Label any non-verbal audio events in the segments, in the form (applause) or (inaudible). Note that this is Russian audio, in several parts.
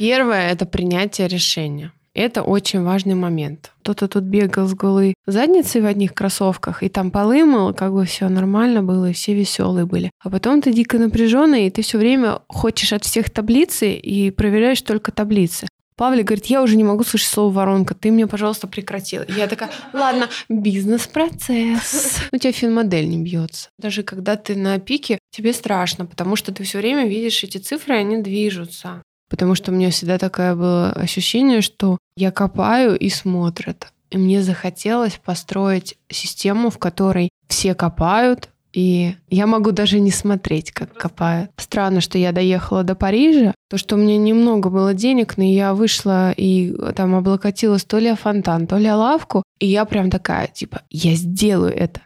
Первое — это принятие решения. Это очень важный момент. Кто-то тут бегал с голой задницей в одних кроссовках, и там полы мыл, как бы все нормально было, и все веселые были. А потом ты дико напряженный, и ты все время хочешь от всех таблицы и проверяешь только таблицы. Павлик говорит, я уже не могу слышать слово воронка, ты мне, пожалуйста, прекратил. Я такая, ладно, бизнес-процесс. У тебя финмодель не бьется. Даже когда ты на пике, тебе страшно, потому что ты все время видишь эти цифры, они движутся. Потому что у меня всегда такое было ощущение, что я копаю и смотрят. И мне захотелось построить систему, в которой все копают, и я могу даже не смотреть, как копают. Странно, что я доехала до Парижа. То, что у меня немного было денег, но я вышла и там облокотилась то ли о фонтан, то ли о лавку. И я прям такая, типа, я сделаю это.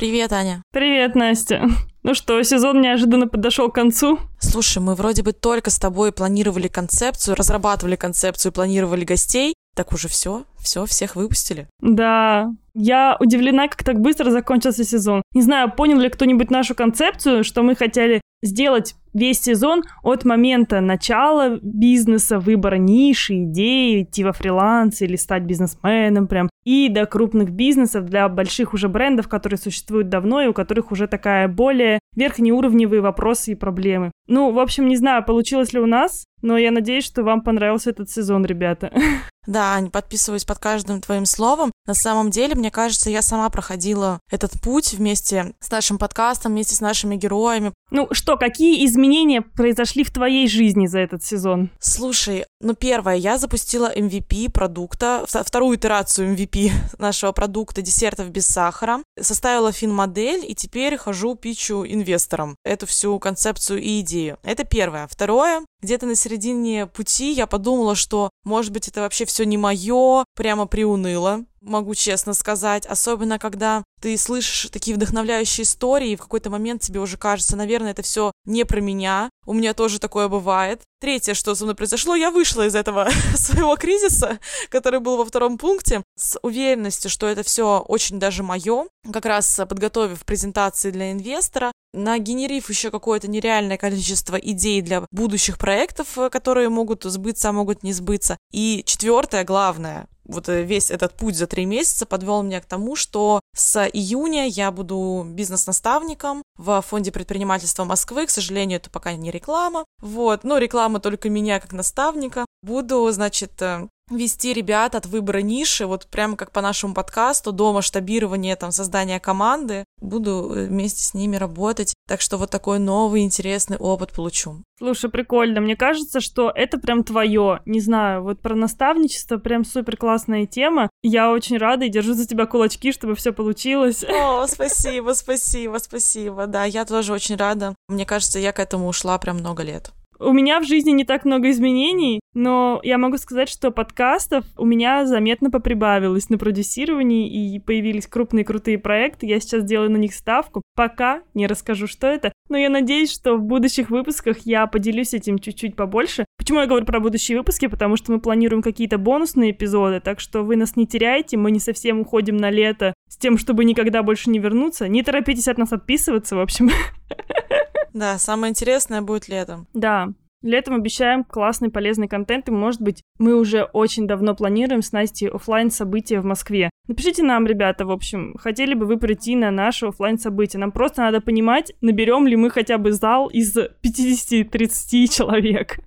Привет, Аня. Привет, Настя. Ну что, сезон неожиданно подошел к концу. Слушай, мы вроде бы только с тобой планировали концепцию, разрабатывали концепцию, планировали гостей. Так уже все, все, всех выпустили. Да, я удивлена, как так быстро закончился сезон. Не знаю, понял ли кто-нибудь нашу концепцию, что мы хотели сделать весь сезон от момента начала бизнеса, выбора ниши, идеи, идти во фриланс или стать бизнесменом прям, и до крупных бизнесов для больших уже брендов, которые существуют давно и у которых уже такая более верхнеуровневые вопросы и проблемы. Ну, в общем, не знаю, получилось ли у нас, но я надеюсь, что вам понравился этот сезон, ребята. (laughs) Да, Ань, подписываюсь под каждым твоим словом. На самом деле, мне кажется, я сама проходила этот путь вместе с нашим подкастом, вместе с нашими героями. Ну что, какие изменения произошли в твоей жизни за этот сезон? Слушай, ну первое, я запустила MVP продукта, вторую итерацию MVP (laughs) нашего продукта десертов без сахара, составила фин-модель и теперь хожу пичу инвесторам эту всю концепцию и идею. Это первое. Второе, где-то на середине пути я подумала, что, может быть, это вообще все не мое, прямо приуныло могу честно сказать, особенно когда ты слышишь такие вдохновляющие истории, и в какой-то момент тебе уже кажется, наверное, это все не про меня. У меня тоже такое бывает. Третье, что со мной произошло, я вышла из этого (laughs) своего кризиса, который был во втором пункте, с уверенностью, что это все очень даже мое. Как раз подготовив презентации для инвестора, нагенерив еще какое-то нереальное количество идей для будущих проектов, которые могут сбыться, а могут не сбыться. И четвертое, главное, вот э, весь этот путь за три месяца подвел меня к тому, что с июня я буду бизнес-наставником в Фонде предпринимательства Москвы. К сожалению, это пока не реклама. Вот, но реклама только меня как наставника. Буду, значит, э, вести ребят от выбора ниши, вот прямо как по нашему подкасту, до масштабирования, там, создания команды. Буду э, вместе с ними работать. Так что вот такой новый интересный опыт получу. Слушай, прикольно. Мне кажется, что это прям твое. Не знаю, вот про наставничество прям супер классная тема. Я очень рада и держу за тебя кулачки, чтобы все получилось. О, спасибо, спасибо, спасибо. Да, я тоже очень рада. Мне кажется, я к этому ушла прям много лет. У меня в жизни не так много изменений, но я могу сказать, что подкастов у меня заметно поприбавилось на продюсировании, и появились крупные крутые проекты. Я сейчас делаю на них ставку. Пока не расскажу, что это, но я надеюсь, что в будущих выпусках я поделюсь этим чуть-чуть побольше. Почему я говорю про будущие выпуски? Потому что мы планируем какие-то бонусные эпизоды, так что вы нас не теряете, мы не совсем уходим на лето с тем, чтобы никогда больше не вернуться. Не торопитесь от нас отписываться, в общем. (laughs) Да, самое интересное будет летом. Да, Летом обещаем классный полезный контент, и, может быть, мы уже очень давно планируем с Настей офлайн события в Москве. Напишите нам, ребята, в общем, хотели бы вы прийти на наше офлайн событие. Нам просто надо понимать, наберем ли мы хотя бы зал из 50-30 человек.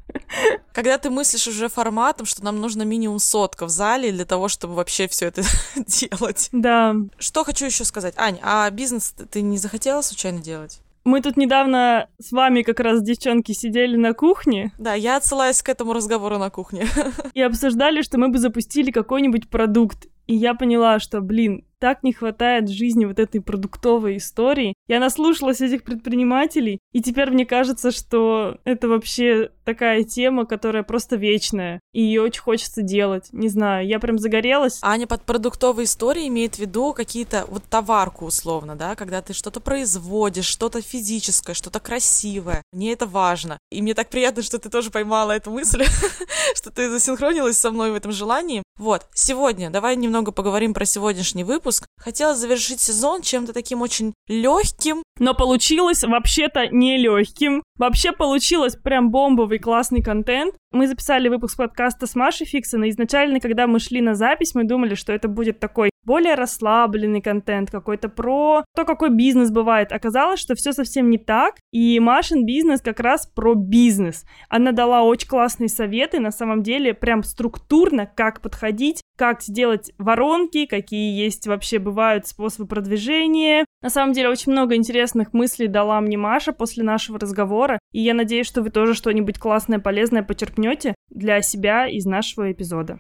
Когда ты мыслишь уже форматом, что нам нужно минимум сотка в зале для того, чтобы вообще все это (laughs) делать. Да. Что хочу еще сказать. Ань, а бизнес ты не захотела случайно делать? Мы тут недавно с вами как раз, девчонки, сидели на кухне. Да, я отсылаюсь к этому разговору на кухне. И обсуждали, что мы бы запустили какой-нибудь продукт. И я поняла, что, блин, так не хватает в жизни вот этой продуктовой истории. Я наслушалась этих предпринимателей, и теперь мне кажется, что это вообще такая тема, которая просто вечная, и ее очень хочется делать. Не знаю, я прям загорелась. Аня под продуктовой историей имеет в виду какие-то вот товарку условно, да, когда ты что-то производишь, что-то физическое, что-то красивое. Мне это важно. И мне так приятно, что ты тоже поймала эту мысль, (laughs) что ты засинхронилась со мной в этом желании. Вот, сегодня давай немного немного поговорим про сегодняшний выпуск. Хотела завершить сезон чем-то таким очень легким. Но получилось вообще-то не легким. Вообще получилось прям бомбовый классный контент. Мы записали выпуск подкаста с Машей Фиксон, и изначально, когда мы шли на запись, мы думали, что это будет такой более расслабленный контент, какой-то про то, какой бизнес бывает. Оказалось, что все совсем не так, и Машин бизнес как раз про бизнес. Она дала очень классные советы, на самом деле, прям структурно, как подходить, как сделать воронки, какие есть вообще бывают способы продвижения. На самом деле, очень много интересных мыслей дала мне Маша после нашего разговора, и я надеюсь, что вы тоже что-нибудь классное, полезное почерпнете для себя из нашего эпизода.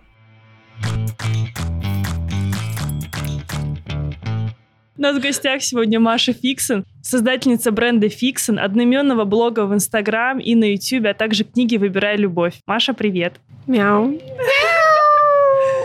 У нас в гостях сегодня Маша Фиксон, создательница бренда Фиксон, одноименного блога в Инстаграм и на Ютубе, а также книги «Выбирай любовь». Маша, привет. Мяу. (laughs)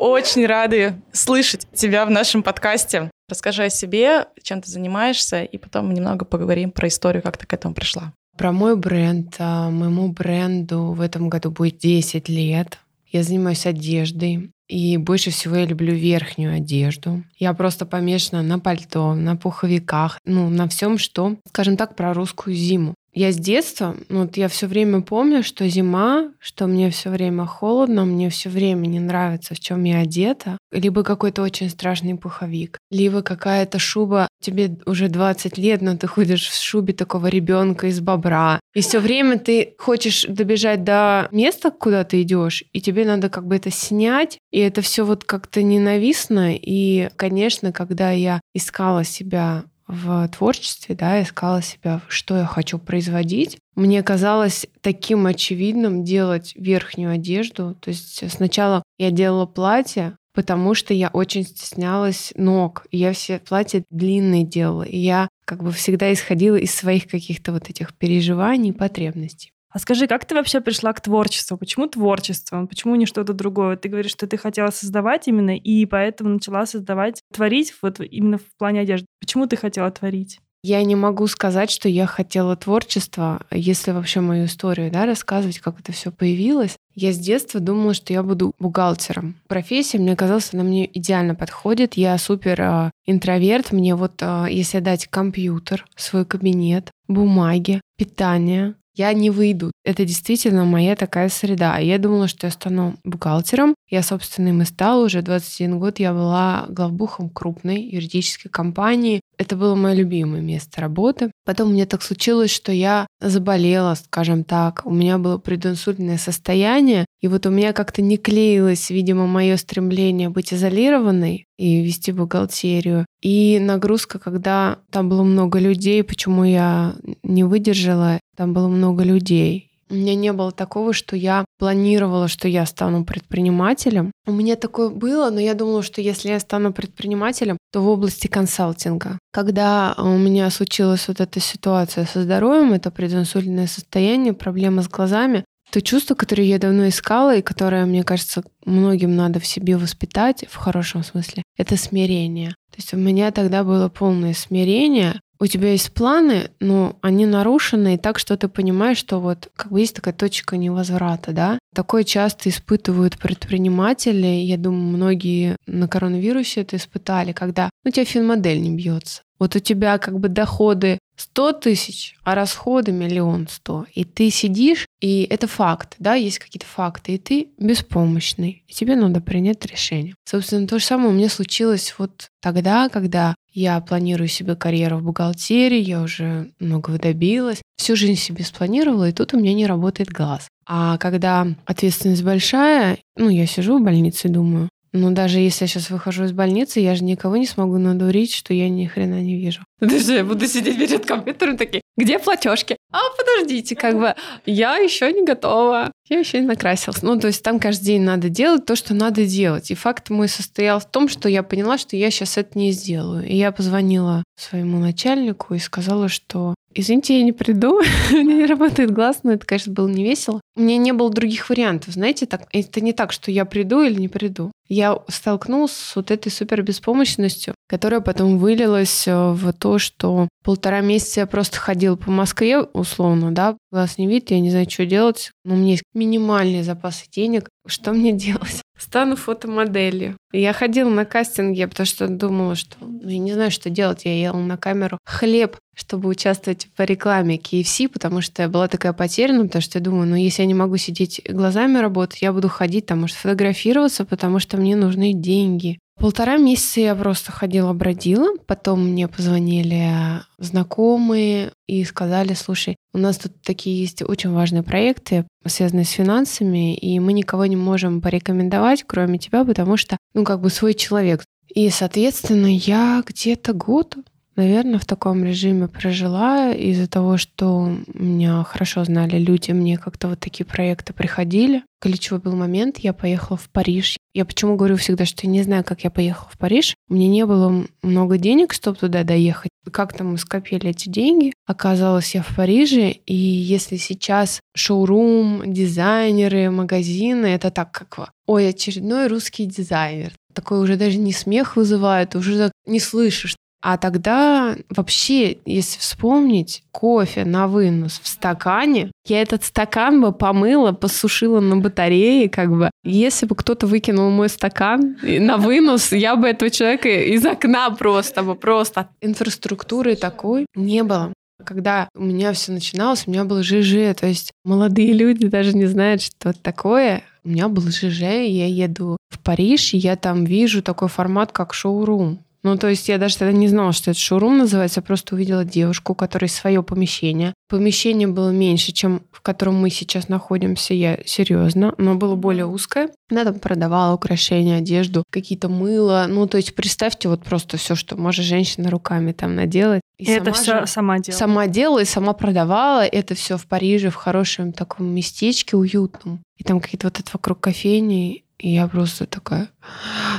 Очень рады слышать тебя в нашем подкасте. Расскажи о себе, чем ты занимаешься, и потом мы немного поговорим про историю, как ты к этому пришла. Про мой бренд. А, моему бренду в этом году будет 10 лет. Я занимаюсь одеждой. И больше всего я люблю верхнюю одежду. Я просто помешана на пальто, на пуховиках, ну, на всем, что, скажем так, про русскую зиму. Я с детства, ну, вот я все время помню, что зима, что мне все время холодно, мне все время не нравится, в чем я одета, либо какой-то очень страшный пуховик, либо какая-то шуба, тебе уже 20 лет, но ты ходишь в шубе такого ребенка из бобра, и все время ты хочешь добежать до места, куда ты идешь, и тебе надо как бы это снять, и это все вот как-то ненавистно. И, конечно, когда я искала себя в творчестве, да, искала себя, что я хочу производить. Мне казалось таким очевидным делать верхнюю одежду. То есть сначала я делала платье, потому что я очень стеснялась ног. Я все платья длинные делала. И я как бы всегда исходила из своих каких-то вот этих переживаний, потребностей. А скажи, как ты вообще пришла к творчеству? Почему творчество? Почему не что-то другое? Ты говоришь, что ты хотела создавать именно, и поэтому начала создавать, творить вот именно в плане одежды. Почему ты хотела творить? Я не могу сказать, что я хотела творчества, если вообще мою историю да, рассказывать, как это все появилось. Я с детства думала, что я буду бухгалтером. Профессия, мне казалось, она мне идеально подходит. Я супер э, интроверт. Мне вот, э, если дать компьютер, свой кабинет, бумаги, питание, я не выйду. Это действительно моя такая среда. Я думала, что я стану бухгалтером. Я, собственно, им и стала. Уже 21 год я была главбухом крупной юридической компании. Это было мое любимое место работы. Потом мне так случилось, что я заболела, скажем так. У меня было прединсультное состояние. И вот у меня как-то не клеилось, видимо, мое стремление быть изолированной и вести бухгалтерию. И нагрузка, когда там было много людей, почему я не выдержала, там было много людей. У меня не было такого, что я планировала, что я стану предпринимателем. У меня такое было, но я думала, что если я стану предпринимателем, то в области консалтинга. Когда у меня случилась вот эта ситуация со здоровьем, это прединсультное состояние, проблема с глазами, то чувство, которое я давно искала и которое, мне кажется, многим надо в себе воспитать в хорошем смысле, это смирение. То есть у меня тогда было полное смирение. У тебя есть планы, но они нарушены, и так, что ты понимаешь, что вот как бы есть такая точка невозврата, да? Такое часто испытывают предприниматели. Я думаю, многие на коронавирусе это испытали, когда ну, у тебя финмодель не бьется. Вот у тебя как бы доходы 100 тысяч, а расходы миллион сто. И ты сидишь, и это факт, да, есть какие-то факты, и ты беспомощный, и тебе надо принять решение. Собственно, то же самое у меня случилось вот тогда, когда я планирую себе карьеру в бухгалтерии, я уже многого добилась, всю жизнь себе спланировала, и тут у меня не работает глаз. А когда ответственность большая, ну, я сижу в больнице и думаю, ну, даже если я сейчас выхожу из больницы, я же никого не смогу надурить, что я ни хрена не вижу. (laughs) Даже я буду сидеть перед компьютером такие, где платежки? А, подождите, как бы, я еще не готова. Я еще не накрасилась. Ну, то есть там каждый день надо делать то, что надо делать. И факт мой состоял в том, что я поняла, что я сейчас это не сделаю. И я позвонила своему начальнику и сказала, что извините, я не приду, (laughs) у меня не работает глаз, но это, конечно, было не весело. У меня не было других вариантов, знаете, так, это не так, что я приду или не приду. Я столкнулась с вот этой супер беспомощностью, которая потом вылилась э, в то, что полтора месяца я просто ходила по Москве, условно, да, глаз не видит, я не знаю, что делать, но у меня есть минимальные запасы денег, что мне делать? (laughs) Стану фотомоделью. Я ходила на кастинги, потому что думала, что ну, я не знаю, что делать. Я ела на камеру хлеб, чтобы участвовать по рекламе KFC, потому что я была такая потеряна, потому что я думаю, ну если я не могу сидеть глазами работать, я буду ходить там, может, фотографироваться, потому что мне нужны деньги. Полтора месяца я просто ходила, бродила. Потом мне позвонили знакомые и сказали, слушай, у нас тут такие есть очень важные проекты, связанные с финансами, и мы никого не можем порекомендовать, кроме тебя, потому что, ну, как бы свой человек. И, соответственно, я где-то год наверное, в таком режиме прожила из-за того, что меня хорошо знали люди, мне как-то вот такие проекты приходили. Ключевой был момент, я поехала в Париж. Я почему говорю всегда, что я не знаю, как я поехала в Париж. Меня не было много денег, чтобы туда доехать. Как-то мы скопили эти деньги. Оказалось, я в Париже, и если сейчас шоурум, дизайнеры, магазины, это так как ой, очередной русский дизайнер. Такой уже даже не смех вызывает, уже не слышишь. А тогда вообще, если вспомнить, кофе на вынос в стакане, я этот стакан бы помыла, посушила на батарее, как бы. Если бы кто-то выкинул мой стакан на вынос, я бы этого человека из окна просто бы, просто. Инфраструктуры такой не было. Когда у меня все начиналось, у меня был ЖЖ, то есть молодые люди даже не знают, что это такое. У меня был ЖЖ, я еду в Париж, и я там вижу такой формат, как шоурум. Ну, то есть я даже тогда не знала, что это шоурум называется, я просто увидела девушку, у которой свое помещение. Помещение было меньше, чем в котором мы сейчас находимся, я серьезно, но было более узкое. Она там продавала украшения, одежду, какие-то мыло. Ну, то есть представьте вот просто все, что может женщина руками там наделать. И, и это все сама делала. Сама делала и сама продавала. Это все в Париже, в хорошем таком местечке уютном. И там какие-то вот это вокруг кофейни. И я просто такая,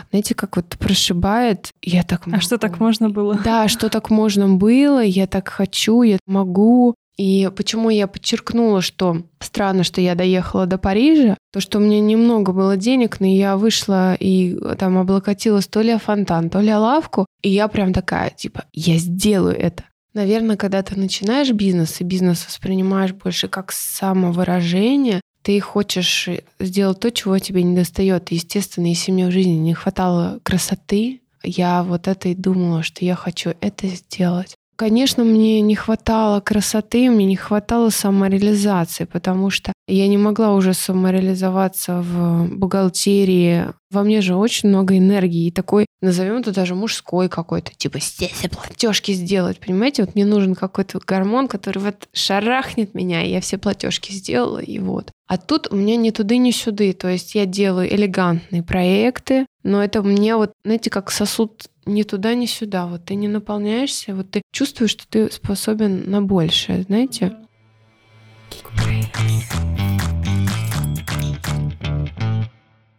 знаете, как вот прошибает, я так могу. А что так можно было? Да, что так можно было, я так хочу, я могу. И почему я подчеркнула, что странно, что я доехала до Парижа, то, что у меня немного было денег, но я вышла и там облокотилась то ли о фонтан, то ли о лавку, и я прям такая, типа, я сделаю это. Наверное, когда ты начинаешь бизнес, и бизнес воспринимаешь больше как самовыражение, ты хочешь сделать то, чего тебе не достает. Естественно, если мне в жизни не хватало красоты, я вот это и думала, что я хочу это сделать. Конечно, мне не хватало красоты, мне не хватало самореализации, потому что я не могла уже самореализоваться в бухгалтерии. Во мне же очень много энергии и такой, назовем это даже мужской какой-то, типа здесь платежки сделать, понимаете? Вот мне нужен какой-то гормон, который вот шарахнет меня, и я все платежки сделала, и вот. А тут у меня ни туды, ни сюды. То есть я делаю элегантные проекты, но это мне вот, знаете, как сосуд ни туда, ни сюда. Вот ты не наполняешься, вот ты чувствуешь, что ты способен на большее, знаете?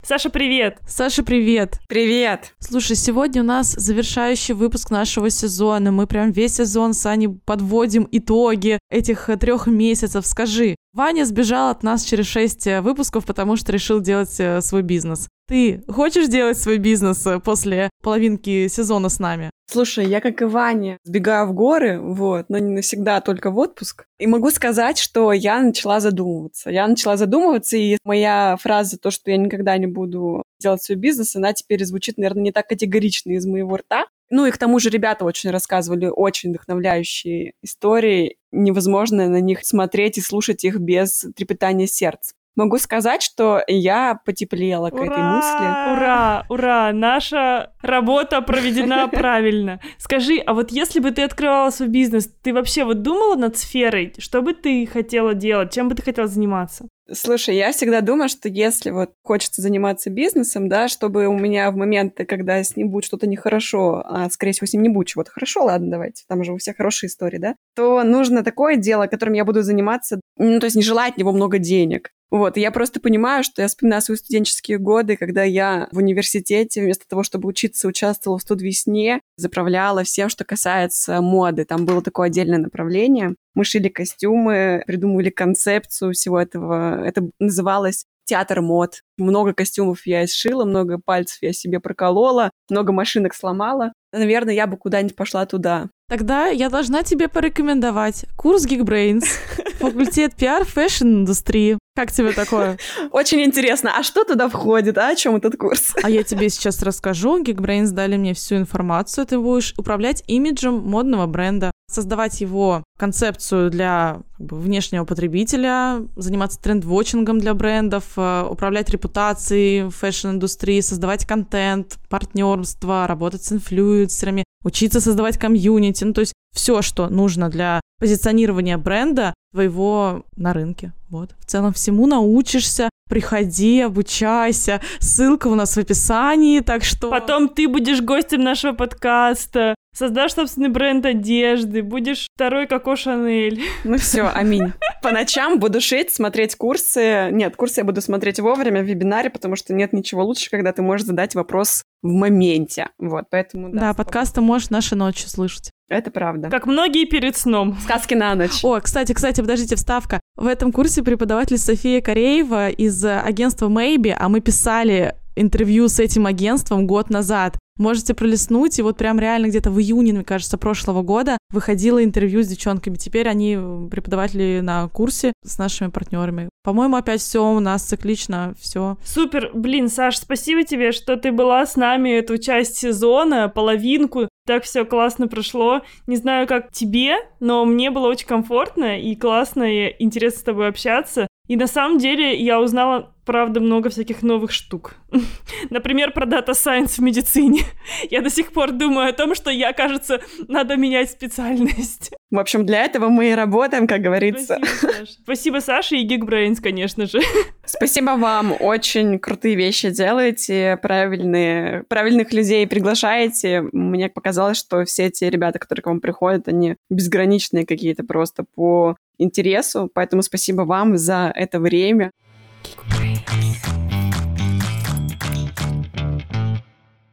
Саша, привет! Саша, привет! Привет! Слушай, сегодня у нас завершающий выпуск нашего сезона. Мы прям весь сезон с Аней подводим итоги этих трех месяцев. Скажи, Ваня сбежал от нас через шесть э, выпусков, потому что решил делать э, свой бизнес. Ты хочешь делать свой бизнес э, после половинки сезона с нами? Слушай, я как и Ваня сбегаю в горы, вот, но не навсегда, а только в отпуск. И могу сказать, что я начала задумываться. Я начала задумываться, и моя фраза, то, что я никогда не буду делать свой бизнес, она теперь звучит, наверное, не так категорично из моего рта. Ну и к тому же ребята очень рассказывали очень вдохновляющие истории. Невозможно на них смотреть и слушать их без трепетания сердца. Могу сказать, что я потеплела ура! к этой мысли. Ура! Ура! Наша работа проведена (laughs) правильно. Скажи, а вот если бы ты открывала свой бизнес, ты вообще вот думала над сферой? Что бы ты хотела делать? Чем бы ты хотела заниматься? Слушай, я всегда думаю, что если вот хочется заниматься бизнесом, да, чтобы у меня в моменты, когда с ним будет что-то нехорошо, а, скорее всего, с ним не будет чего-то хорошо, ладно, давайте, там же у всех хорошие истории, да, то нужно такое дело, которым я буду заниматься, ну, то есть не желать него много денег. Вот, я просто понимаю, что я вспоминаю свои студенческие годы, когда я в университете вместо того, чтобы учиться, участвовала в студвесне, заправляла всем, что касается моды. Там было такое отдельное направление. Мы шили костюмы, придумывали концепцию всего этого. Это называлось театр мод. Много костюмов я сшила, много пальцев я себе проколола, много машинок сломала. Наверное, я бы куда-нибудь пошла туда. Тогда я должна тебе порекомендовать курс Geekbrains, (laughs) факультет пиар fashion-индустрии. Как тебе такое? (laughs) Очень интересно. А что туда входит? А о чем этот курс? А я тебе сейчас расскажу. Geekbrains дали мне всю информацию. Ты будешь управлять имиджем модного бренда, создавать его концепцию для как бы, внешнего потребителя, заниматься trend-watching ом для брендов, э, управлять репутацией в fashion-индустрии, создавать контент, партнерство, работать с инфлюенсерами, учиться создавать комьюнити. Ну, то есть все, что нужно для позиционирования бренда твоего на рынке. Вот. В целом всему научишься, приходи, обучайся. Ссылка у нас в описании, так что... Потом ты будешь гостем нашего подкаста, создашь собственный бренд одежды, будешь второй Коко Шанель. Ну все, (laughs) аминь. По ночам буду шить, смотреть курсы. Нет, курсы я буду смотреть вовремя в вебинаре, потому что нет ничего лучше, когда ты можешь задать вопрос в моменте. Вот, поэтому... Да, да подкасты можешь наши ночи слышать. Это правда. Как многие перед сном. Сказки на ночь. О, кстати, кстати, подождите, вставка. В этом курсе преподаватель София Кореева из агентства Maybe, а мы писали интервью с этим агентством год назад. Можете пролистнуть, и вот прям реально где-то в июне, мне кажется, прошлого года выходило интервью с девчонками. Теперь они преподаватели на курсе с нашими партнерами. По-моему, опять все у нас циклично, все. Супер, блин, Саш, спасибо тебе, что ты была с нами эту часть сезона, половинку. Так все классно прошло. Не знаю, как тебе, но мне было очень комфортно и классно, и интересно с тобой общаться. И на самом деле я узнала, правда, много всяких новых штук. (laughs) Например, про Data Science в медицине. (laughs) я до сих пор думаю о том, что я, кажется, надо менять специальность. В общем, для этого мы и работаем, как говорится. Спасибо, Саша. Спасибо, Саша и Geekbrains, конечно же. Спасибо вам. Очень крутые вещи делаете, правильные, правильных людей приглашаете. Мне показалось, что все эти ребята, которые к вам приходят, они безграничные какие-то просто по интересу. Поэтому спасибо вам за это время.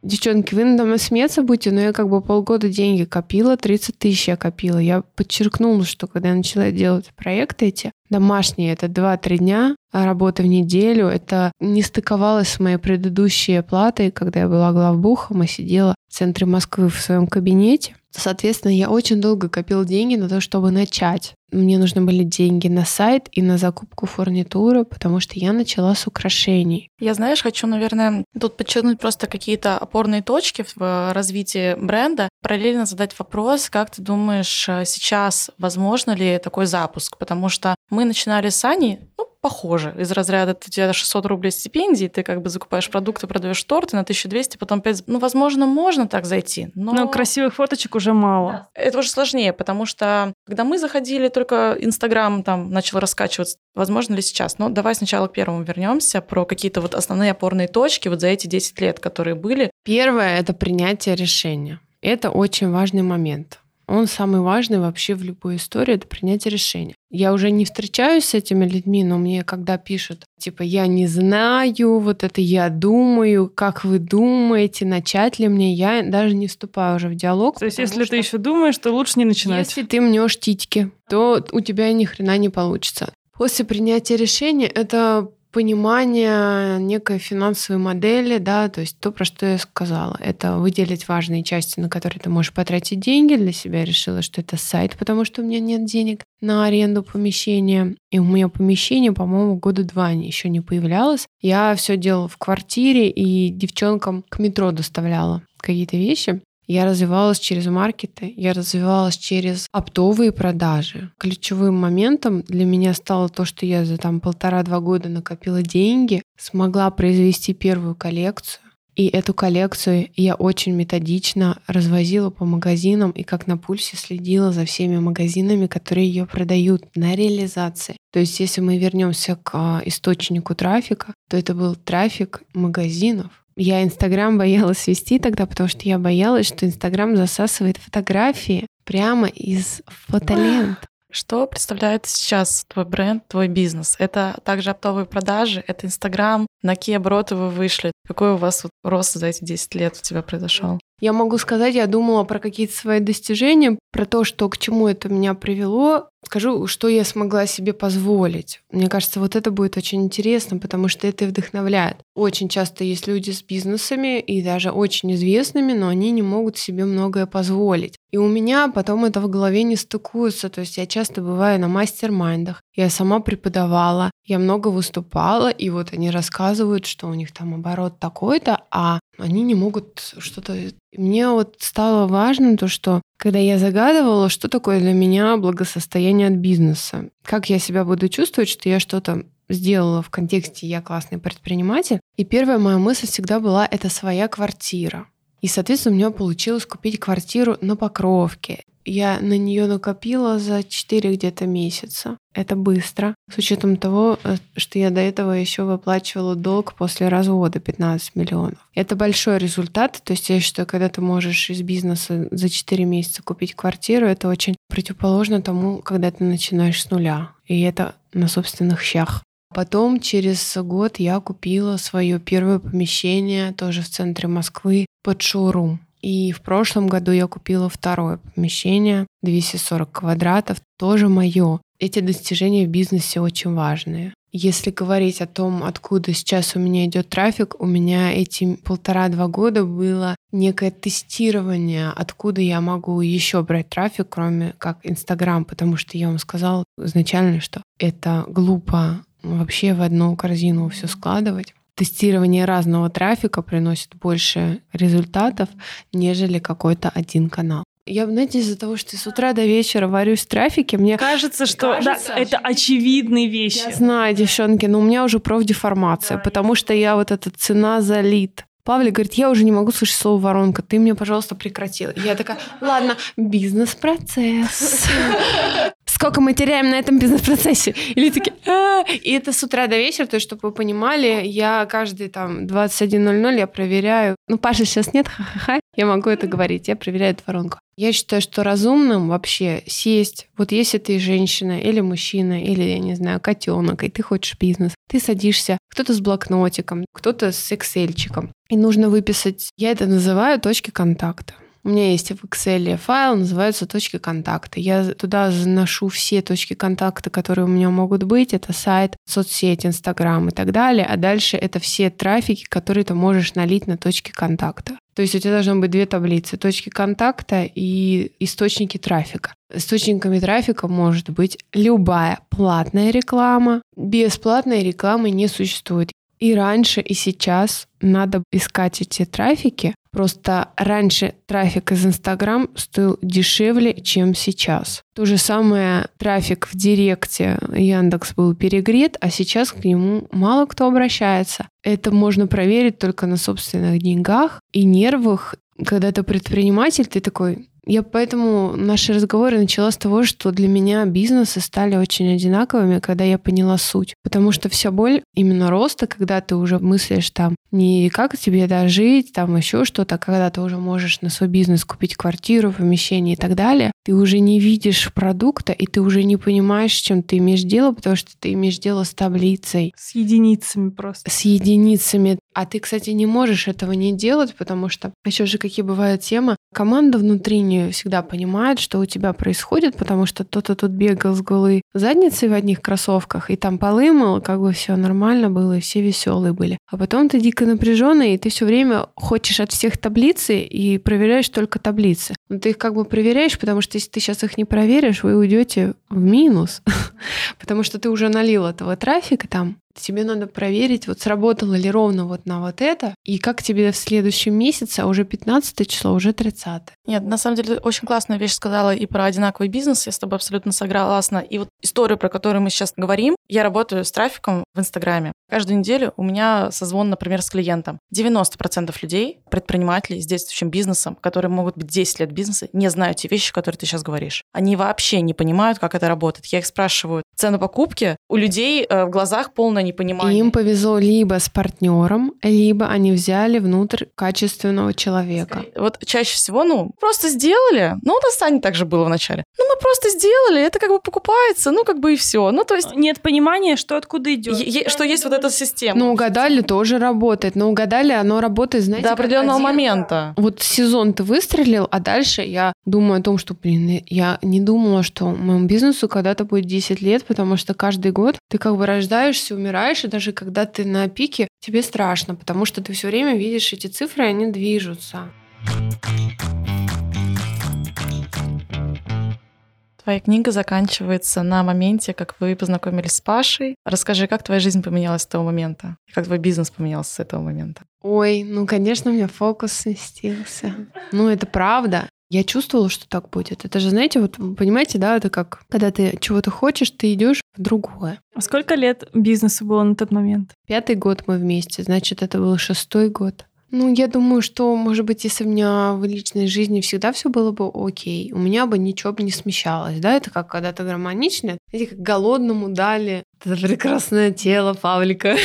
Девчонки, вы надо мной смеяться будете, но я как бы полгода деньги копила, 30 тысяч я копила. Я подчеркнула, что когда я начала делать проекты эти, домашние, это 2-3 дня работы в неделю, это не стыковалось с моей предыдущей оплатой, когда я была главбухом и сидела в центре Москвы в своем кабинете. Соответственно, я очень долго копила деньги на то, чтобы начать. Мне нужны были деньги на сайт и на закупку фурнитуры, потому что я начала с украшений. Я, знаешь, хочу, наверное, тут подчеркнуть просто какие-то опорные точки в э, развитии бренда. Параллельно задать вопрос, как ты думаешь, э, сейчас возможно ли такой запуск? Потому что мы начинали с Аней, ну, похоже. Из разряда у тебя 600 рублей стипендии, ты как бы закупаешь продукты, продаешь торты на 1200, потом 5... Ну, возможно, можно так зайти, но... Но красивых фоточек уже мало. Это уже сложнее, потому что когда мы заходили, только Инстаграм там начал раскачиваться. Возможно ли сейчас? Но давай сначала к первому вернемся про какие-то вот основные опорные точки вот за эти 10 лет, которые были. Первое — это принятие решения. Это очень важный момент. Он самый важный вообще в любой истории, это принятие решения. Я уже не встречаюсь с этими людьми, но мне когда пишут, типа, я не знаю, вот это я думаю, как вы думаете, начать ли мне, я даже не вступаю уже в диалог. То есть, если ты еще думаешь, то лучше не начинать. Если ты мнешь титьки, то у тебя ни хрена не получится. После принятия решения это понимание некой финансовой модели, да, то есть то, про что я сказала, это выделить важные части, на которые ты можешь потратить деньги. Для себя решила, что это сайт, потому что у меня нет денег на аренду помещения. И у меня помещение, по-моему, года два еще не появлялось. Я все делала в квартире и девчонкам к метро доставляла какие-то вещи. Я развивалась через маркеты, я развивалась через оптовые продажи. Ключевым моментом для меня стало то, что я за там полтора-два года накопила деньги, смогла произвести первую коллекцию. И эту коллекцию я очень методично развозила по магазинам и как на пульсе следила за всеми магазинами, которые ее продают на реализации. То есть если мы вернемся к а, источнику трафика, то это был трафик магазинов, я Инстаграм боялась вести тогда, потому что я боялась, что Инстаграм засасывает фотографии прямо из фотолент. Что представляет сейчас твой бренд, твой бизнес? Это также оптовые продажи, это Инстаграм, на какие обороты вы вышли? Какой у вас вот рост за эти 10 лет у тебя произошел? Я могу сказать, я думала про какие-то свои достижения, про то, что к чему это меня привело. Скажу, что я смогла себе позволить. Мне кажется, вот это будет очень интересно, потому что это вдохновляет. Очень часто есть люди с бизнесами и даже очень известными, но они не могут себе многое позволить. И у меня потом это в голове не стыкуется. То есть я часто бываю на мастер-майндах, я сама преподавала, я много выступала, и вот они рассказывают, что у них там оборот такой-то, а они не могут что-то... Мне вот стало важно то, что когда я загадывала, что такое для меня благосостояние от бизнеса, как я себя буду чувствовать, что я что-то сделала в контексте «я классный предприниматель», и первая моя мысль всегда была «это своя квартира». И, соответственно, у меня получилось купить квартиру на Покровке. Я на нее накопила за 4 где-то месяца. Это быстро, с учетом того, э, что я до этого еще выплачивала долг после развода 15 миллионов. Это большой результат. То есть я считаю, когда ты можешь из бизнеса за 4 месяца купить квартиру, это очень противоположно тому, когда ты начинаешь с нуля. И это на собственных щах. Потом через год я купила свое первое помещение тоже в центре Москвы под шоурум. И в прошлом году я купила второе помещение, 240 квадратов, тоже мое. Эти достижения в бизнесе очень важные. Если говорить о том, откуда сейчас у меня идет трафик, у меня эти полтора-два года было некое тестирование, откуда я могу еще брать трафик, кроме как Инстаграм, потому что я вам сказала изначально, что это глупо вообще в одну корзину все складывать тестирование разного трафика приносит больше результатов, нежели какой-то один канал. Я, знаете, из-за того, что с утра до вечера варюсь в трафике, мне кажется, что кажется, да, это очевидные вещи. Я знаю, девчонки, но у меня уже профдеформация, да, потому что я вот эта цена за лид. Павлик говорит, я уже не могу слышать слово воронка, ты мне, пожалуйста, прекратил. Я такая, ладно, бизнес-процесс. (laughs) Сколько мы теряем на этом бизнес-процессе? Или такие, «А». и это с утра до вечера, то есть, чтобы вы понимали, я каждый там 21.00 я проверяю. Ну, Паша сейчас нет, ха-ха-ха, я могу это говорить, я проверяю эту воронку. Я считаю, что разумным вообще сесть, вот если ты женщина или мужчина, или, я не знаю, котенок, и ты хочешь бизнес, ты садишься, кто-то с блокнотиком, кто-то с эксельчиком, и нужно выписать, я это называю точки контакта. У меня есть в Excel файл, называется точки контакта. Я туда заношу все точки контакта, которые у меня могут быть. Это сайт, соцсеть, Инстаграм и так далее. А дальше это все трафики, которые ты можешь налить на точки контакта. То есть у тебя должно быть две таблицы. Точки контакта и источники трафика. Источниками трафика может быть любая платная реклама. Бесплатной рекламы не существует. И раньше, и сейчас надо искать эти трафики. Просто раньше трафик из Инстаграм стоил дешевле, чем сейчас. То же самое трафик в Директе Яндекс был перегрет, а сейчас к нему мало кто обращается. Это можно проверить только на собственных деньгах и нервах. Когда ты предприниматель, ты такой, я поэтому наши разговоры начала с того, что для меня бизнесы стали очень одинаковыми, когда я поняла суть. Потому что вся боль именно роста, когда ты уже мыслишь там не как тебе дожить, там еще что-то, а когда ты уже можешь на свой бизнес купить квартиру, помещение и так далее, ты уже не видишь продукта, и ты уже не понимаешь, с чем ты имеешь дело, потому что ты имеешь дело с таблицей. С единицами просто. С единицами. А ты, кстати, не можешь этого не делать, потому что еще же какие бывают темы. Команда внутри не всегда понимает, что у тебя происходит, потому что кто-то тут бегал с голой задницей в одних кроссовках, и там полы мыл, как бы все нормально было, и все веселые были. А потом ты дико напряженный, и ты все время хочешь от всех таблицы и проверяешь только таблицы. Но ты их как бы проверяешь, потому что если ты сейчас их не проверишь, вы уйдете в минус, (laughs) потому что ты уже налил этого трафика там, тебе надо проверить, вот сработало ли ровно вот на вот это, и как тебе в следующем месяце, а уже 15 число, уже 30 Нет, на самом деле очень классная вещь сказала и про одинаковый бизнес, я с тобой абсолютно согласна. И вот историю, про которую мы сейчас говорим, я работаю с трафиком в Инстаграме. Каждую неделю у меня созвон, например, с клиентом. 90% людей, предпринимателей с действующим бизнесом, которые могут быть 10 лет бизнеса, не знают те вещи, которые ты сейчас говоришь. Они вообще не понимают, как это работает. Я их спрашиваю цену покупки, у людей э, в глазах полная непонимание. Им повезло либо с партнером, либо они взяли внутрь качественного человека. Вот чаще всего, ну, просто сделали. Ну, у нас Сани также было вначале. Ну, мы просто сделали, это как бы покупается, ну, как бы и все. Ну, то есть... Нет понимания, что откуда идет. Е- что есть вот эта система. Ну, угадали тоже работает. Но угадали, оно работает, знаете, До определенного один... момента. Вот сезон ты выстрелил, а дальше я думаю о том, что, блин, я не думала, что моему бизнесу когда-то будет 10 лет, потому что каждый год ты как бы рождаешься, умираешь, и даже когда ты на пике, тебе страшно, потому что ты все время видишь эти цифры, и они движутся. Твоя книга заканчивается на моменте, как вы познакомились с Пашей. Расскажи, как твоя жизнь поменялась с того момента? Как твой бизнес поменялся с этого момента? Ой, ну, конечно, у меня фокус сместился. Ну, это правда. Я чувствовала, что так будет. Это же, знаете, вот понимаете, да, это как, когда ты чего-то хочешь, ты идешь в другое. А сколько лет бизнесу было на тот момент? Пятый год мы вместе, значит, это был шестой год. Ну, я думаю, что, может быть, если у меня в личной жизни всегда все было бы окей, у меня бы ничего бы не смещалось, да, это как когда то гармоничный, знаете, как голодному дали это прекрасное тело Павлика.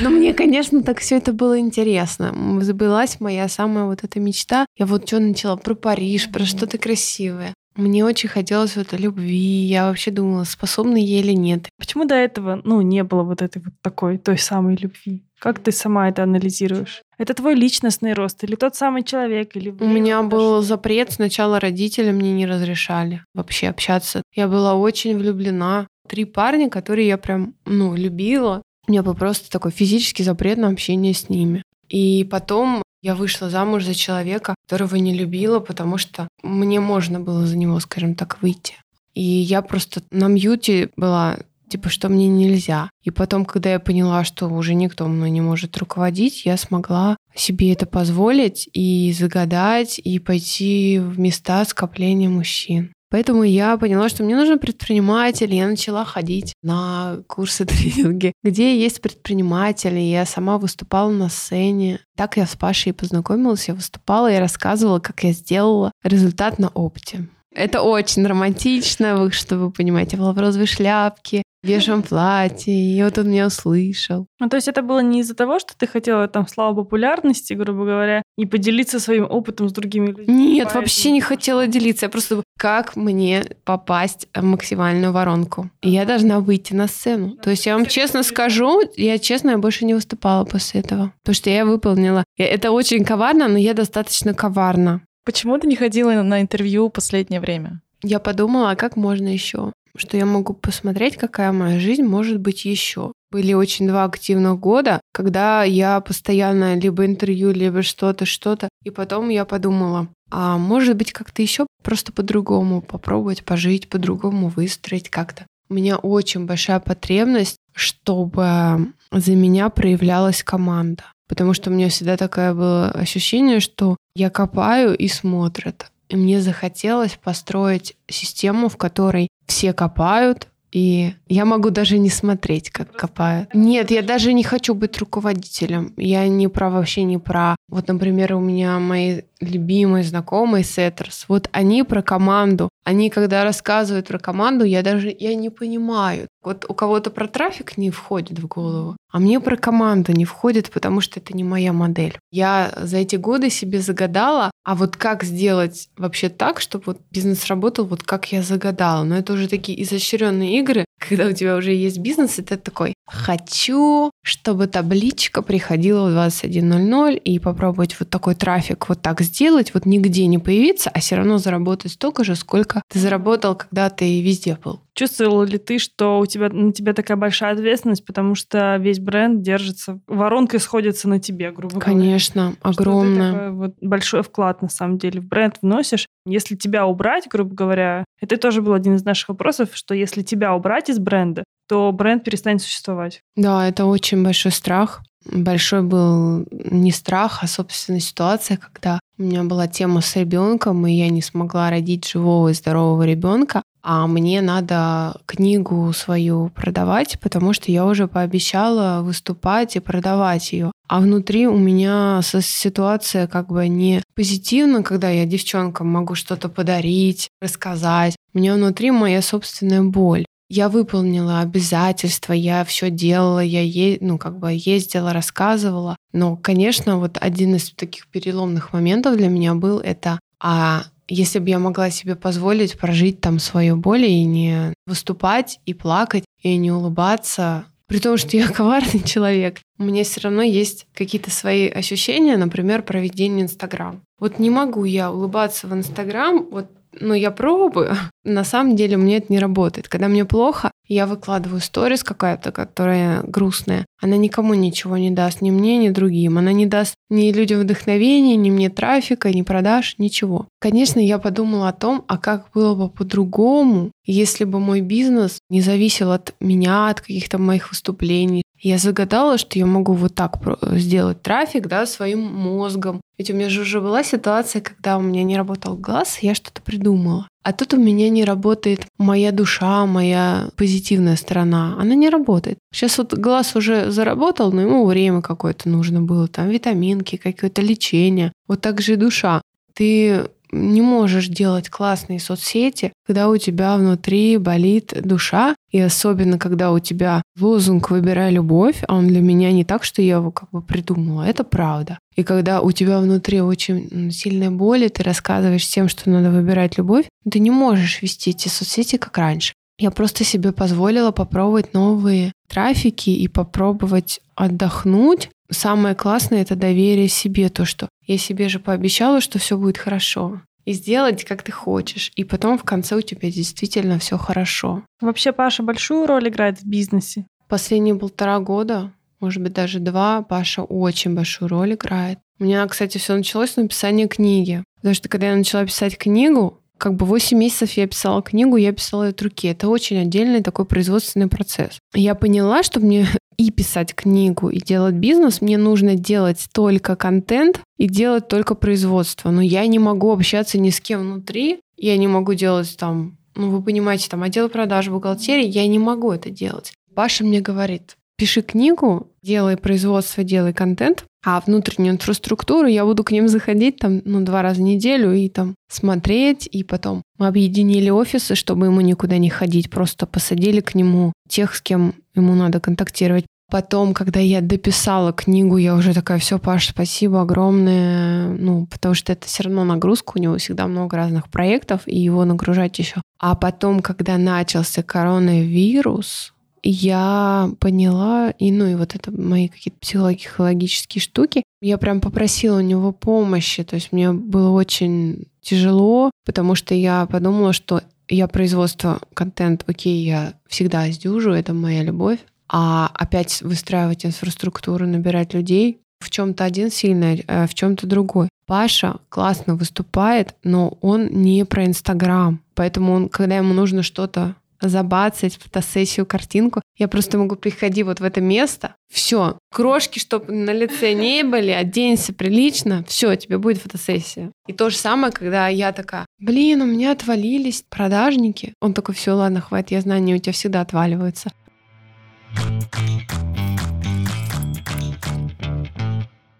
Но мне, конечно, так все это было интересно. Забылась моя самая вот эта мечта. Я вот что начала про Париж, про что-то красивое. Мне очень хотелось вот любви. Я вообще думала, способна я или нет. Почему до этого, ну, не было вот этой вот такой, той самой любви? Как ты сама это анализируешь? Это твой личностный рост или тот самый человек? Или У меня был запрет. Сначала родители мне не разрешали вообще общаться. Я была очень влюблена. Три парня, которые я прям, ну, любила. У меня был просто такой физический запрет на общение с ними. И потом я вышла замуж за человека, которого не любила, потому что мне можно было за него, скажем так, выйти. И я просто на мьюте была типа, что мне нельзя. И потом, когда я поняла, что уже никто мной не может руководить, я смогла себе это позволить и загадать, и пойти в места скопления мужчин. Поэтому я поняла, что мне нужен предприниматель, я начала ходить на курсы (laughs) тренинги, где есть предприниматели. Я сама выступала на сцене. Так я с Пашей познакомилась, я выступала и рассказывала, как я сделала результат на опыте. Это очень романтично, что вы понимаете, в розовой шляпке, в бежевом (laughs) платье, и вот он меня услышал. Ну, то есть это было не из-за того, что ты хотела там славу популярности, грубо говоря, и поделиться своим опытом с другими людьми? Нет, Поэтому... вообще не хотела делиться. Я просто как мне попасть в максимальную воронку? И я должна выйти на сцену. То есть я вам честно скажу, я честно, я больше не выступала после этого. Потому что я выполнила. Это очень коварно, но я достаточно коварна. Почему ты не ходила на интервью последнее время? Я подумала, а как можно еще? Что я могу посмотреть, какая моя жизнь может быть еще. Были очень два активных года, когда я постоянно либо интервью, либо что-то, что-то. И потом я подумала, а может быть как-то еще просто по-другому попробовать пожить, по-другому выстроить как-то. У меня очень большая потребность, чтобы за меня проявлялась команда. Потому что у меня всегда такое было ощущение, что я копаю и смотрят. И мне захотелось построить систему, в которой все копают, и я могу даже не смотреть, как копают. Нет, я даже не хочу быть руководителем. Я не про вообще не про... Вот, например, у меня мои любимые знакомые сеттерс, вот они про команду. Они, когда рассказывают про команду, я даже я не понимаю. Вот у кого-то про трафик не входит в голову, а мне про команду не входит, потому что это не моя модель. Я за эти годы себе загадала, а вот как сделать вообще так, чтобы вот бизнес работал вот как я загадала. Но это уже такие изощренные игры, (laughs) когда у тебя уже есть бизнес, и ты такой, хочу, чтобы табличка приходила в 21.00 и попробовать вот такой трафик вот так сделать, вот нигде не появиться, а все равно заработать столько же, сколько ты заработал, когда ты везде был. Чувствовала ли ты, что у тебя на тебя такая большая ответственность, потому что весь бренд держится, воронка сходится на тебе, грубо говоря? Конечно, огромная. Вот большой вклад на самом деле в бренд вносишь. Если тебя убрать, грубо говоря, это тоже был один из наших вопросов, что если тебя убрать из бренда, то бренд перестанет существовать. Да, это очень большой страх. Большой был не страх, а, собственно, ситуация, когда у меня была тема с ребенком, и я не смогла родить живого и здорового ребенка, а мне надо книгу свою продавать, потому что я уже пообещала выступать и продавать ее. А внутри у меня ситуация как бы не позитивна, когда я девчонкам могу что-то подарить, рассказать. У меня внутри моя собственная боль. Я выполнила обязательства, я все делала, я е... ну, как бы ездила, рассказывала. Но, конечно, вот один из таких переломных моментов для меня был это, а если бы я могла себе позволить прожить там свое боль и не выступать, и плакать, и не улыбаться, при том, что я (laughs) коварный человек, у меня все равно есть какие-то свои ощущения, например, проведение Инстаграм. Вот не могу я улыбаться в Инстаграм, вот ну, я пробую. (laughs) На самом деле мне это не работает. Когда мне плохо, я выкладываю сторис какая-то, которая грустная. Она никому ничего не даст, ни мне, ни другим. Она не даст ни людям вдохновения, ни мне трафика, ни продаж, ничего. Конечно, я подумала о том, а как было бы по-другому, если бы мой бизнес не зависел от меня, от каких-то моих выступлений, я загадала, что я могу вот так сделать трафик, да, своим мозгом. Ведь у меня же уже была ситуация, когда у меня не работал глаз, я что-то придумала. А тут у меня не работает моя душа, моя позитивная сторона. Она не работает. Сейчас вот глаз уже заработал, но ему время какое-то нужно было. Там витаминки, какое-то лечение. Вот так же и душа. Ты не можешь делать классные соцсети, когда у тебя внутри болит душа, и особенно когда у тебя лозунг «Выбирай любовь», а он для меня не так, что я его как бы придумала, это правда. И когда у тебя внутри очень сильная боль, и ты рассказываешь всем, что надо выбирать любовь, ты не можешь вести эти соцсети как раньше. Я просто себе позволила попробовать новые трафики и попробовать отдохнуть. Самое классное — это доверие себе, то, что я себе же пообещала, что все будет хорошо и сделать, как ты хочешь. И потом в конце у тебя действительно все хорошо. Вообще Паша большую роль играет в бизнесе? Последние полтора года, может быть, даже два, Паша очень большую роль играет. У меня, кстати, все началось с написания книги. Потому что когда я начала писать книгу, как бы 8 месяцев я писала книгу, я писала ее от руки. Это очень отдельный такой производственный процесс. Я поняла, что мне (laughs) и писать книгу, и делать бизнес, мне нужно делать только контент и делать только производство. Но я не могу общаться ни с кем внутри, я не могу делать там, ну вы понимаете, там отдел продаж, бухгалтерии, я не могу это делать. Паша мне говорит, пиши книгу, делай производство, делай контент, а внутреннюю инфраструктуру я буду к ним заходить там, ну, два раза в неделю и там смотреть, и потом мы объединили офисы, чтобы ему никуда не ходить, просто посадили к нему тех, с кем ему надо контактировать. Потом, когда я дописала книгу, я уже такая, все, Паш, спасибо огромное, ну, потому что это все равно нагрузка, у него всегда много разных проектов, и его нагружать еще. А потом, когда начался коронавирус, я поняла, и ну и вот это мои какие-то психологические штуки, я прям попросила у него помощи, то есть мне было очень тяжело, потому что я подумала, что я производство контент, окей, я всегда сдюжу, это моя любовь, а опять выстраивать инфраструктуру, набирать людей, в чем-то один сильный, а в чем-то другой. Паша классно выступает, но он не про Инстаграм. Поэтому он, когда ему нужно что-то забацать фотосессию, картинку. Я просто могу приходить вот в это место. Все, крошки, чтобы на лице не были, оденься прилично, все, тебе будет фотосессия. И то же самое, когда я такая, блин, у меня отвалились продажники. Он такой, все, ладно, хватит, я знаю, они у тебя всегда отваливаются.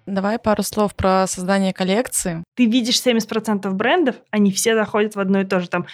Давай пару слов про создание коллекции. Ты видишь 70% брендов, они все заходят в одно и то же. Там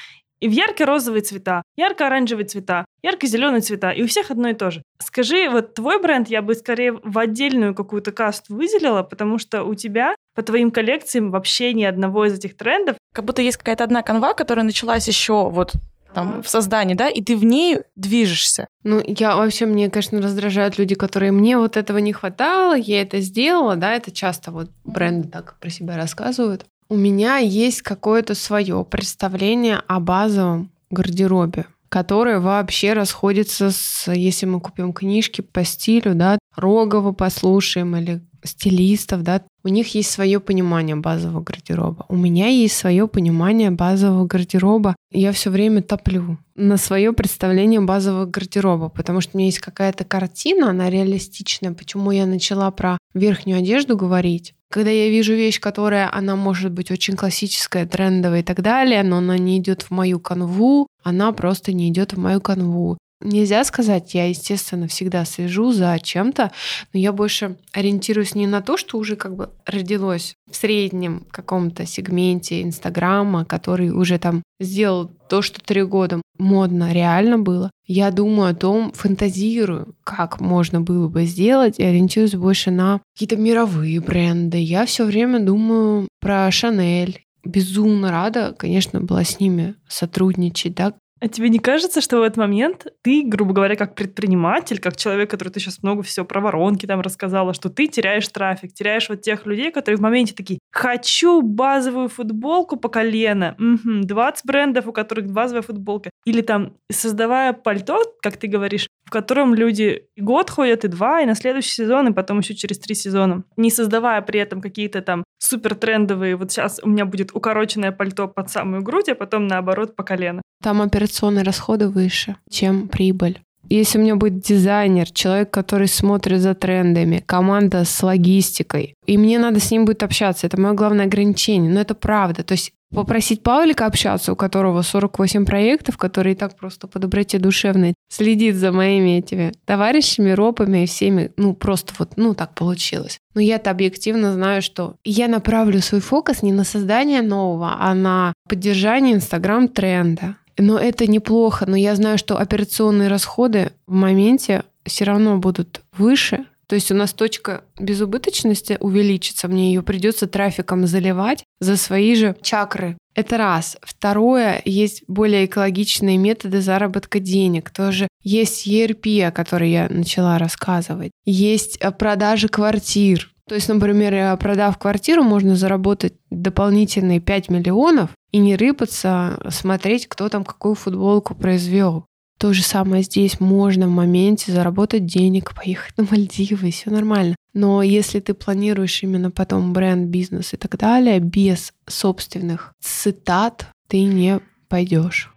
и в ярко-розовые цвета, ярко-оранжевые цвета, ярко-зеленые цвета, и у всех одно и то же. Скажи, вот твой бренд я бы скорее в отдельную какую-то касту выделила, потому что у тебя по твоим коллекциям вообще ни одного из этих трендов. Как будто есть какая-то одна канва, которая началась еще вот там, в создании, да, и ты в ней движешься. Ну, я вообще, мне, конечно, раздражают люди, которые мне вот этого не хватало, я это сделала, да, это часто вот бренды так про себя рассказывают у меня есть какое-то свое представление о базовом гардеробе, которое вообще расходится с, если мы купим книжки по стилю, да, Рогова послушаем или стилистов, да, у них есть свое понимание базового гардероба. У меня есть свое понимание базового гардероба. Я все время топлю на свое представление базового гардероба, потому что у меня есть какая-то картина, она реалистичная. Почему я начала про верхнюю одежду говорить? Когда я вижу вещь, которая, она может быть очень классическая, трендовая и так далее, но она не идет в мою канву, она просто не идет в мою канву. Нельзя сказать, я, естественно, всегда слежу за чем-то, но я больше ориентируюсь не на то, что уже как бы родилось в среднем каком-то сегменте Инстаграма, который уже там сделал то, что три года модно реально было. Я думаю о том, фантазирую, как можно было бы сделать, и ориентируюсь больше на какие-то мировые бренды. Я все время думаю про Шанель. Безумно рада, конечно, была с ними сотрудничать, да, а тебе не кажется, что в этот момент ты, грубо говоря, как предприниматель, как человек, который ты сейчас много всего про воронки там рассказала, что ты теряешь трафик, теряешь вот тех людей, которые в моменте такие, хочу базовую футболку по колено, угу, 20 брендов, у которых базовая футболка. Или там, создавая пальто, как ты говоришь, котором люди и год ходят, и два, и на следующий сезон, и потом еще через три сезона, не создавая при этом какие-то там супер трендовые, вот сейчас у меня будет укороченное пальто под самую грудь, а потом наоборот по колено. Там операционные расходы выше, чем прибыль. Если у меня будет дизайнер, человек, который смотрит за трендами, команда с логистикой, и мне надо с ним будет общаться, это мое главное ограничение, но это правда. То есть попросить Павлика общаться, у которого 48 проектов, который и так просто по доброте душевной следит за моими этими товарищами, ропами и всеми, ну, просто вот, ну, так получилось. Но я-то объективно знаю, что я направлю свой фокус не на создание нового, а на поддержание Инстаграм-тренда. Но это неплохо, но я знаю, что операционные расходы в моменте все равно будут выше, то есть у нас точка безубыточности увеличится, мне ее придется трафиком заливать за свои же чакры. Это раз. Второе, есть более экологичные методы заработка денег. Тоже есть ERP, о которой я начала рассказывать. Есть э, продажи квартир. То есть, например, э, продав квартиру, можно заработать дополнительные 5 миллионов и не рыпаться, смотреть, кто там какую футболку произвел. То же самое здесь можно в моменте заработать денег, поехать на Мальдивы, все нормально. Но если ты планируешь именно потом бренд, бизнес и так далее, без собственных цитат ты не пойдешь.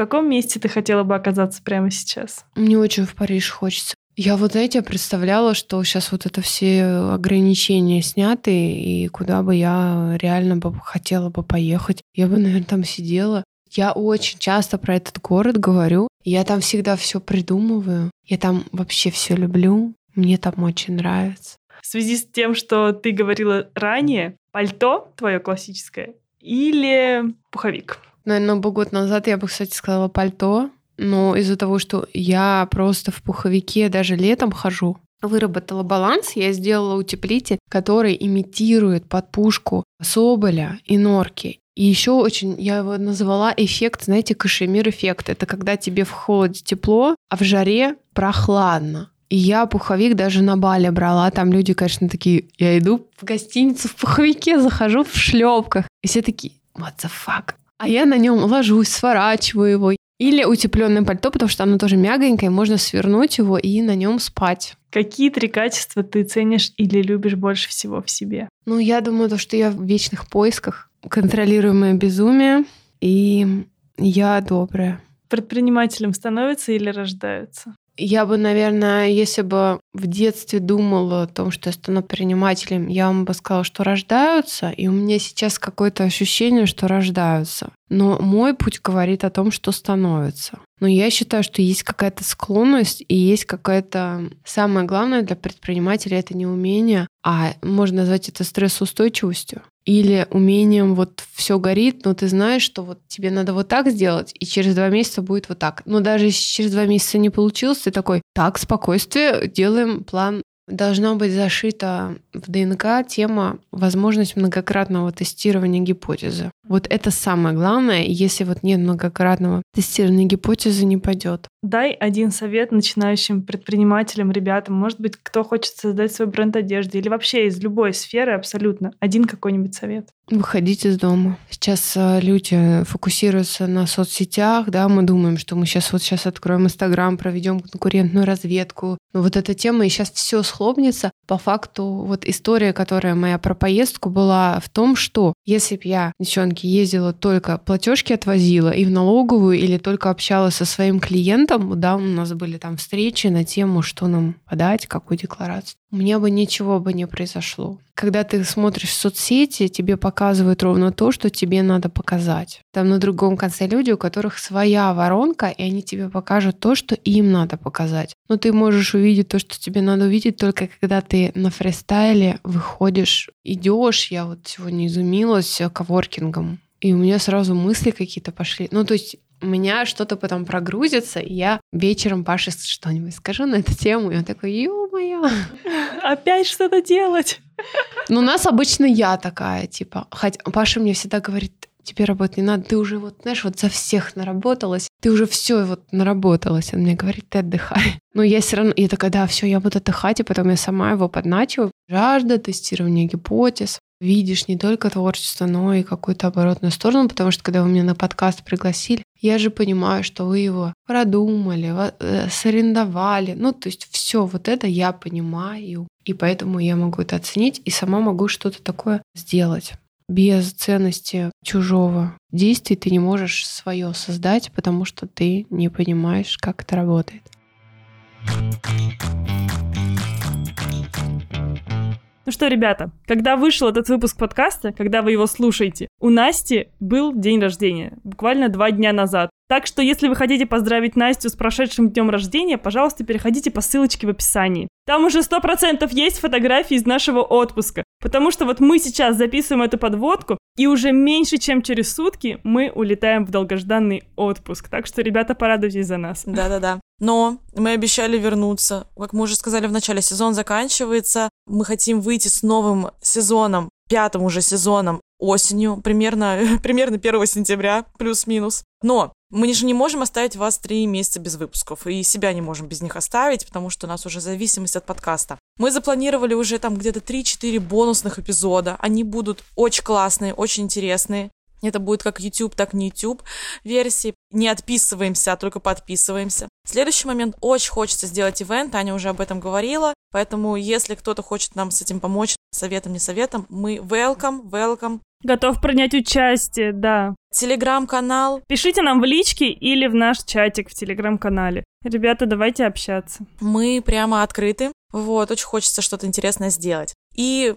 В каком месте ты хотела бы оказаться прямо сейчас? Мне очень в Париж хочется. Я вот, знаете, представляла, что сейчас вот это все ограничения сняты, и куда бы я реально бы хотела бы поехать. Я бы, наверное, там сидела. Я очень часто про этот город говорю. Я там всегда все придумываю. Я там вообще все люблю. Мне там очень нравится. В связи с тем, что ты говорила ранее, пальто твое классическое или пуховик? Наверное, год назад я бы, кстати, сказала пальто, но из-за того, что я просто в пуховике даже летом хожу, выработала баланс, я сделала утеплитель, который имитирует подпушку соболя и норки. И еще очень, я его назвала эффект, знаете, кашемир-эффект. Это когда тебе в холоде тепло, а в жаре прохладно. И я пуховик даже на бале брала. Там люди, конечно, такие, я иду в гостиницу в пуховике, захожу в шлепках. И все такие, what the fuck? А я на нем ложусь, сворачиваю его. Или утепленное пальто, потому что оно тоже мягонькое, можно свернуть его и на нем спать. Какие три качества ты ценишь или любишь больше всего в себе? Ну, я думаю, то, что я в вечных поисках, контролируемое безумие, и я добрая. Предпринимателем становятся или рождаются? Я бы, наверное, если бы в детстве думала о том, что я стану предпринимателем, я вам бы сказала, что рождаются, и у меня сейчас какое-то ощущение, что рождаются. Но мой путь говорит о том, что становится. Но я считаю, что есть какая-то склонность и есть какая-то... Самое главное для предпринимателя — это не умение, а можно назвать это стрессоустойчивостью или умением вот все горит, но ты знаешь, что вот тебе надо вот так сделать, и через два месяца будет вот так. Но даже если через два месяца не получилось, ты такой, так, спокойствие, делаем план должна быть зашита в ДНК тема возможность многократного тестирования гипотезы. Вот это самое главное. Если вот нет многократного тестирования гипотезы, не пойдет. Дай один совет начинающим предпринимателям, ребятам. Может быть, кто хочет создать свой бренд одежды или вообще из любой сферы абсолютно. Один какой-нибудь совет. Выходить из дома. Сейчас э, люди фокусируются на соцсетях, да, мы думаем, что мы сейчас вот сейчас откроем Инстаграм, проведем конкурентную разведку. Но вот эта тема, и сейчас все схлопнется. По факту, вот история, которая моя про поездку была в том, что если бы я, девчонки, ездила только платежки отвозила и в налоговую или только общалась со своим клиентом, клиентом, да, у нас были там встречи на тему, что нам подать, какую декларацию. У меня бы ничего бы не произошло. Когда ты смотришь соцсети, тебе показывают ровно то, что тебе надо показать. Там на другом конце люди, у которых своя воронка, и они тебе покажут то, что им надо показать. Но ты можешь увидеть то, что тебе надо увидеть только когда ты на фристайле выходишь, идешь. Я вот сегодня изумилась коворкингом. И у меня сразу мысли какие-то пошли. Ну, то есть у меня что-то потом прогрузится, и я вечером Паше что-нибудь скажу на эту тему, и он такой, ё-моё. Опять что-то делать. Ну, у нас обычно я такая, типа, хотя Паша мне всегда говорит, тебе работать не надо, ты уже вот, знаешь, вот за всех наработалась, ты уже все вот наработалась. Он мне говорит, ты отдыхай. Но я все равно, я такая, да, все, я буду отдыхать, и потом я сама его подначиваю. Жажда, тестирование гипотез, видишь не только творчество, но и какую-то оборотную сторону, потому что когда вы меня на подкаст пригласили, я же понимаю, что вы его продумали, э, сорендовали. Ну, то есть все вот это я понимаю, и поэтому я могу это оценить и сама могу что-то такое сделать. Без ценности чужого действия ты не можешь свое создать, потому что ты не понимаешь, как это работает. Ну что, ребята, когда вышел этот выпуск подкаста, когда вы его слушаете, у Насти был день рождения, буквально два дня назад. Так что, если вы хотите поздравить Настю с прошедшим днем рождения, пожалуйста, переходите по ссылочке в описании. Там уже сто процентов есть фотографии из нашего отпуска. Потому что вот мы сейчас записываем эту подводку, и уже меньше, чем через сутки мы улетаем в долгожданный отпуск. Так что, ребята, порадуйтесь за нас. Да-да-да. Но мы обещали вернуться. Как мы уже сказали в начале, сезон заканчивается. Мы хотим выйти с новым сезоном, пятым уже сезоном осенью, примерно, (laughs) примерно 1 сентября, плюс-минус. Но мы же не можем оставить вас три месяца без выпусков, и себя не можем без них оставить, потому что у нас уже зависимость от подкаста. Мы запланировали уже там где-то 3-4 бонусных эпизода. Они будут очень классные, очень интересные. Это будет как YouTube, так и не YouTube версии. Не отписываемся, а только подписываемся. Следующий момент. Очень хочется сделать ивент. Аня уже об этом говорила. Поэтому, если кто-то хочет нам с этим помочь, советом, не советом, мы welcome, welcome. Готов принять участие, да. Телеграм-канал. Пишите нам в личке или в наш чатик в телеграм-канале. Ребята, давайте общаться. Мы прямо открыты. Вот, очень хочется что-то интересное сделать. И...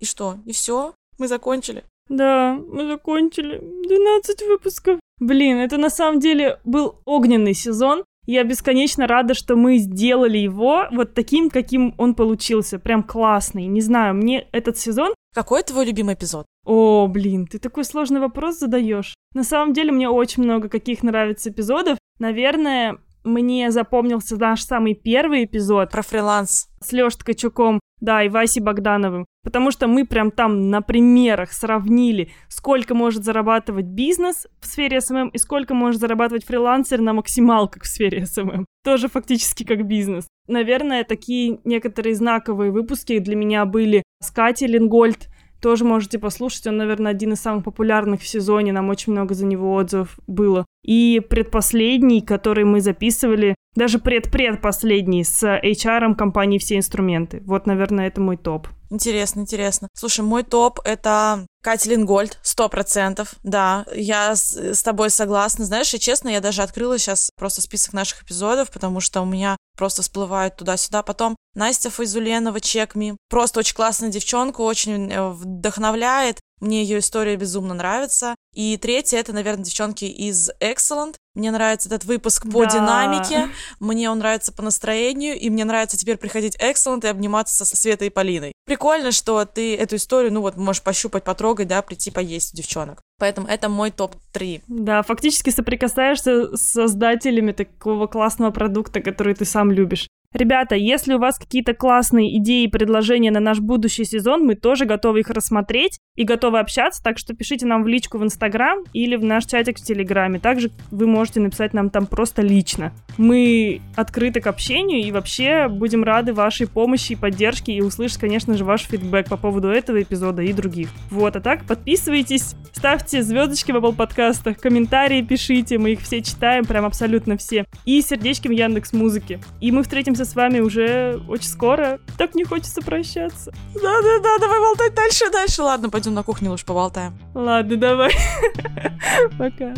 И что? И все? Мы закончили. Да, мы закончили. 12 выпусков. Блин, это на самом деле был огненный сезон. Я бесконечно рада, что мы сделали его вот таким, каким он получился. Прям классный. Не знаю, мне этот сезон какой твой любимый эпизод? О, блин, ты такой сложный вопрос задаешь. На самом деле мне очень много каких нравится эпизодов. Наверное, мне запомнился наш самый первый эпизод. Про фриланс. С Лёшей Ткачуком, да, и Васей Богдановым. Потому что мы прям там на примерах сравнили, сколько может зарабатывать бизнес в сфере СММ и сколько может зарабатывать фрилансер на максималках в сфере СММ. Тоже фактически как бизнес. Наверное, такие некоторые знаковые выпуски для меня были с Катей Лингольд, тоже можете послушать. Он, наверное, один из самых популярных в сезоне. Нам очень много за него отзывов было. И предпоследний, который мы записывали, даже предпредпоследний с HR компании «Все инструменты». Вот, наверное, это мой топ. Интересно, интересно. Слушай, мой топ — это Катя Лингольд, сто процентов, да, я с, с тобой согласна. Знаешь, и честно, я даже открыла сейчас просто список наших эпизодов, потому что у меня просто всплывают туда-сюда. Потом Настя Файзуленова, Чекми, просто очень классная девчонка, очень э, вдохновляет. Мне ее история безумно нравится. И третье, это, наверное, девчонки из Excellent. Мне нравится этот выпуск по да. динамике, мне он нравится по настроению, и мне нравится теперь приходить Excellent и обниматься со Светой и Полиной. Прикольно, что ты эту историю, ну вот, можешь пощупать, потрогать, да, прийти поесть у девчонок. Поэтому это мой топ-3. Да, фактически соприкасаешься с создателями такого классного продукта, который ты сам любишь. Ребята, если у вас какие-то классные идеи и предложения на наш будущий сезон, мы тоже готовы их рассмотреть и готовы общаться, так что пишите нам в личку в Инстаграм или в наш чатик в Телеграме. Также вы можете написать нам там просто лично. Мы открыты к общению и вообще будем рады вашей помощи и поддержке и услышать, конечно же, ваш фидбэк по поводу этого эпизода и других. Вот, а так подписывайтесь, ставьте звездочки в Apple подкастах, комментарии пишите, мы их все читаем, прям абсолютно все. И сердечки в Яндекс Музыке. И мы встретимся увидимся с вами уже очень скоро. Так не хочется прощаться. Да-да-да, давай болтать дальше, дальше. Ладно, пойдем на кухню лучше поболтаем. Ладно, давай. (laughs) Пока.